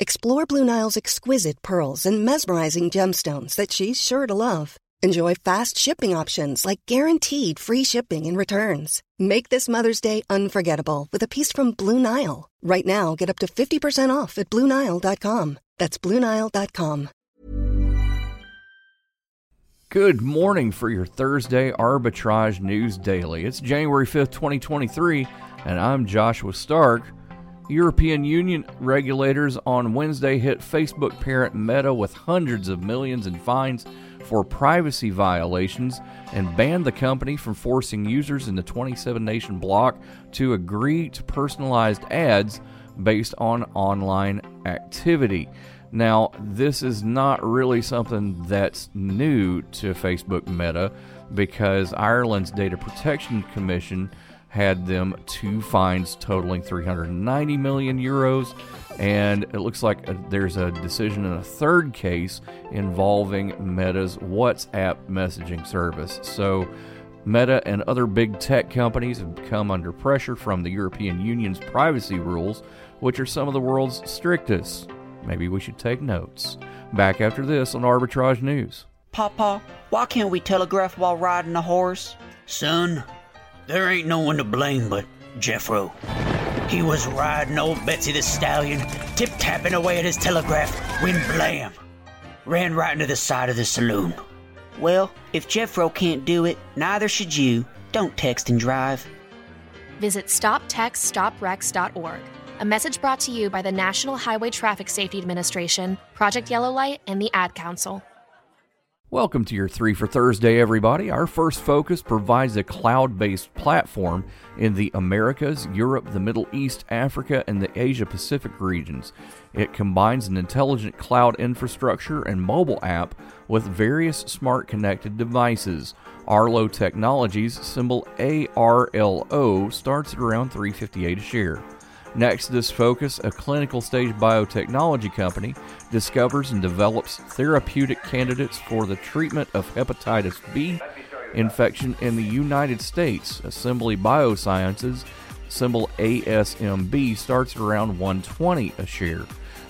Explore Blue Nile's exquisite pearls and mesmerizing gemstones that she's sure to love. Enjoy fast shipping options like guaranteed free shipping and returns. Make this Mother's Day unforgettable with a piece from Blue Nile. Right now, get up to 50% off at BlueNile.com. That's BlueNile.com. Good morning for your Thursday Arbitrage News Daily. It's January 5th, 2023, and I'm Joshua Stark. European Union regulators on Wednesday hit Facebook parent Meta with hundreds of millions in fines for privacy violations and banned the company from forcing users in the 27 nation bloc to agree to personalized ads based on online activity. Now, this is not really something that's new to Facebook Meta because Ireland's Data Protection Commission had them two fines totaling 390 million euros. And it looks like a, there's a decision in a third case involving Meta's WhatsApp messaging service. So, Meta and other big tech companies have come under pressure from the European Union's privacy rules, which are some of the world's strictest. Maybe we should take notes. Back after this on Arbitrage News. Papa, why can't we telegraph while riding a horse? Son, there ain't no one to blame but Jeffro. He was riding old Betsy the Stallion, tip tapping away at his telegraph, when blam! Ran right into the side of the saloon. Well, if Jeffro can't do it, neither should you. Don't text and drive. Visit stoptextsstopwrecks.org. A message brought to you by the National Highway Traffic Safety Administration, Project Yellow Light, and the Ad Council. Welcome to your three for Thursday, everybody. Our first focus provides a cloud based platform in the Americas, Europe, the Middle East, Africa, and the Asia Pacific regions. It combines an intelligent cloud infrastructure and mobile app with various smart connected devices. Arlo Technologies, symbol ARLO, starts at around 358 a share. Nexus Focus, a clinical stage biotechnology company, discovers and develops therapeutic candidates for the treatment of hepatitis B infection in the United States. Assembly Biosciences, symbol ASMB, starts around 120 a share.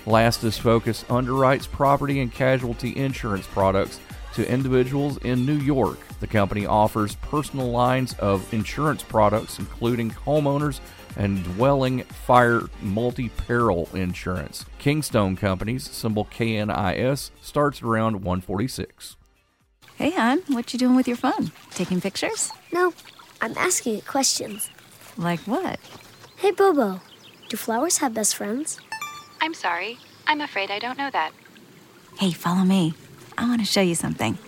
Lastus Focus underwrites property and casualty insurance products to individuals in New York. The company offers personal lines of insurance products, including homeowners and dwelling fire multi peril insurance. Kingstone Companies, symbol KNIS, starts around 146. Hey, hon, what you doing with your phone? Taking pictures? No, I'm asking it questions. Like what? Hey, Bobo, do flowers have best friends? I'm sorry. I'm afraid I don't know that. Hey, follow me. I want to show you something.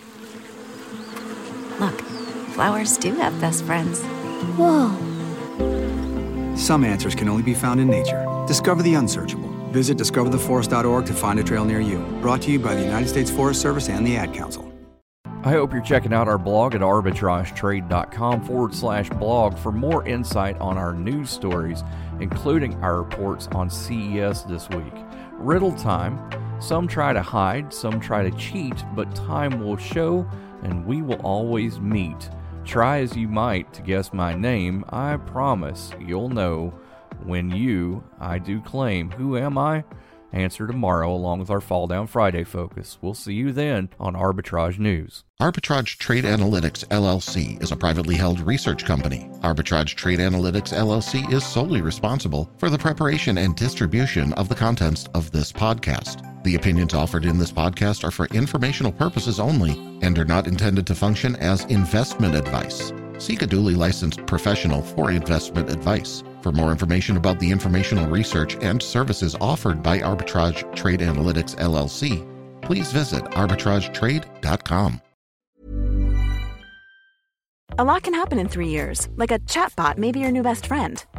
Look, flowers do have best friends. Whoa. Some answers can only be found in nature. Discover the unsearchable. Visit discovertheforest.org to find a trail near you. Brought to you by the United States Forest Service and the Ad Council. I hope you're checking out our blog at arbitragetrade.com forward slash blog for more insight on our news stories, including our reports on CES this week. Riddle time. Some try to hide, some try to cheat, but time will show and we will always meet. Try as you might to guess my name, I promise you'll know when you, I do claim, who am I? Answer tomorrow along with our Fall Down Friday focus. We'll see you then on Arbitrage News. Arbitrage Trade Analytics LLC is a privately held research company. Arbitrage Trade Analytics LLC is solely responsible for the preparation and distribution of the contents of this podcast. The opinions offered in this podcast are for informational purposes only and are not intended to function as investment advice. Seek a duly licensed professional for investment advice. For more information about the informational research and services offered by Arbitrage Trade Analytics LLC, please visit arbitragetrade.com. A lot can happen in three years, like a chatbot may be your new best friend